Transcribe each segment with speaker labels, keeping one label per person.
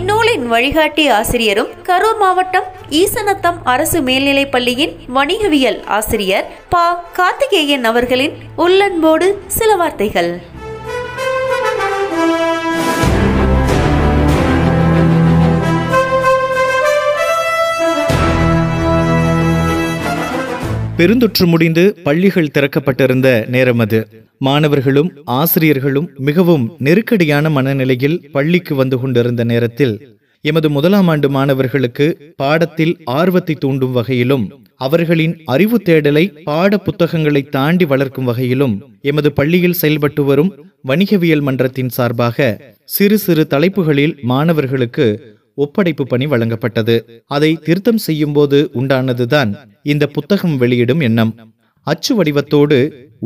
Speaker 1: இந்நூலின் வழிகாட்டி ஆசிரியரும் கரூர் மாவட்டம் ஈசனத்தம் அரசு மேல்நிலைப் பள்ளியின் வணிகவியல் ஆசிரியர் பா. கார்த்திகேயன் அவர்களின் உள்ளன்போடு சில வார்த்தைகள்.
Speaker 2: பெருந்தொற்று முடிந்து பள்ளிகள் திறக்கப்பட்டிருந்த நேரம் அது. மாணவர்களும் ஆசிரியர்களும் மிகவும் நெருக்கடியான மனநிலையில் பள்ளிக்கு வந்து கொண்டிருந்த நேரத்தில் எமது முதலாம் ஆண்டு மாணவர்களுக்கு பாடத்தில் ஆர்வத்தை தூண்டும் வகையிலும் அவர்களின் அறிவு தேடலை பாட புத்தகங்களை தாண்டி வளர்க்கும் வகையிலும் எமது பள்ளியில் செயல்பட்டு வரும் வணிகவியல் மன்றத்தின் சார்பாக சிறு சிறு தலைப்புகளில் மாணவர்களுக்கு ஒப்படைப்பு பணி வழங்கப்பட்டது. அதை திருத்தம் செய்யும் போது உண்டானதுதான் இந்த புத்தகம் வெளியிடும் எண்ணம். அச்சு வடிவத்தோடு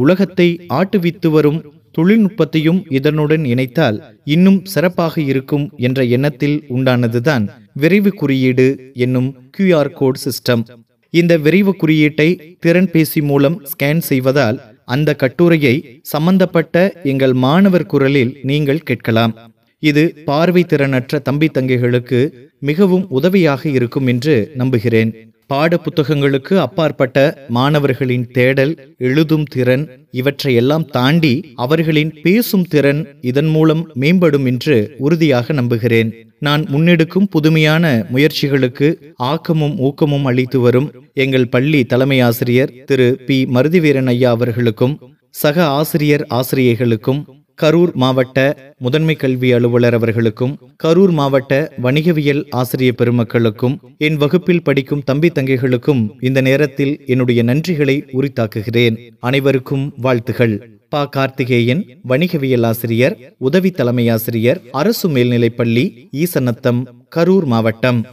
Speaker 2: உலகத்தை ஆட்டுவித்து வரும் தொழில்நுட்பத்தையும் இதனுடன் இணைத்தால் இன்னும் சிறப்பாக இருக்கும் என்ற எண்ணத்தில் உண்டானதுதான் விரைவு குறியீடு என்னும் கியூஆர் கோட் சிஸ்டம் இந்த விரைவு குறியீட்டை திறன்பேசி மூலம் ஸ்கேன் செய்வதால் அந்த கட்டுரையை சம்பந்தப்பட்ட எங்கள் மாணவர் குரலில் நீங்கள் கேட்கலாம். இது பார்வை திறனற்ற தம்பி தங்கைகளுக்கு மிகவும் உதவியாக இருக்கும் என்று நம்புகிறேன். பாட புத்தகங்களுக்கு அப்பாற்பட்ட மாணவர்களின் தேடல் எழுதும் திறன் இவற்றையெல்லாம் தாண்டி அவர்களின் பேசும் திறன் இதன் மூலம் மேம்படும் என்று உறுதியாக நம்புகிறேன். நான் முன்னெடுக்கும் புதுமையான முயற்சிகளுக்கு ஆக்கமும் ஊக்கமும் அளித்து வரும் எங்கள் பள்ளி தலைமை ஆசிரியர் திரு பி. மருதிவீரன் ஐயா அவர்களுக்கும் சக ஆசிரியர் ஆசிரியைகளுக்கும் கரூர் மாவட்ட முதன்மை கல்வி அலுவலர் அவர்களுக்கும் கரூர் மாவட்ட வணிகவியல் ஆசிரிய பெருமக்களுக்கும் என் வகுப்பில் படிக்கும் தம்பி தங்கைகளுக்கும் இந்த நேரத்தில் என்னுடைய நன்றிகளை உரித்தாக்குகிறேன். அனைவருக்கும் வாழ்த்துகள். பா. கார்த்திகேயன் வணிகவியல் ஆசிரியர் உதவி தலைமை ஆசிரியர் அரசு மேல்நிலைப்பள்ளி ஈசநத்தம் கரூர் மாவட்டம்.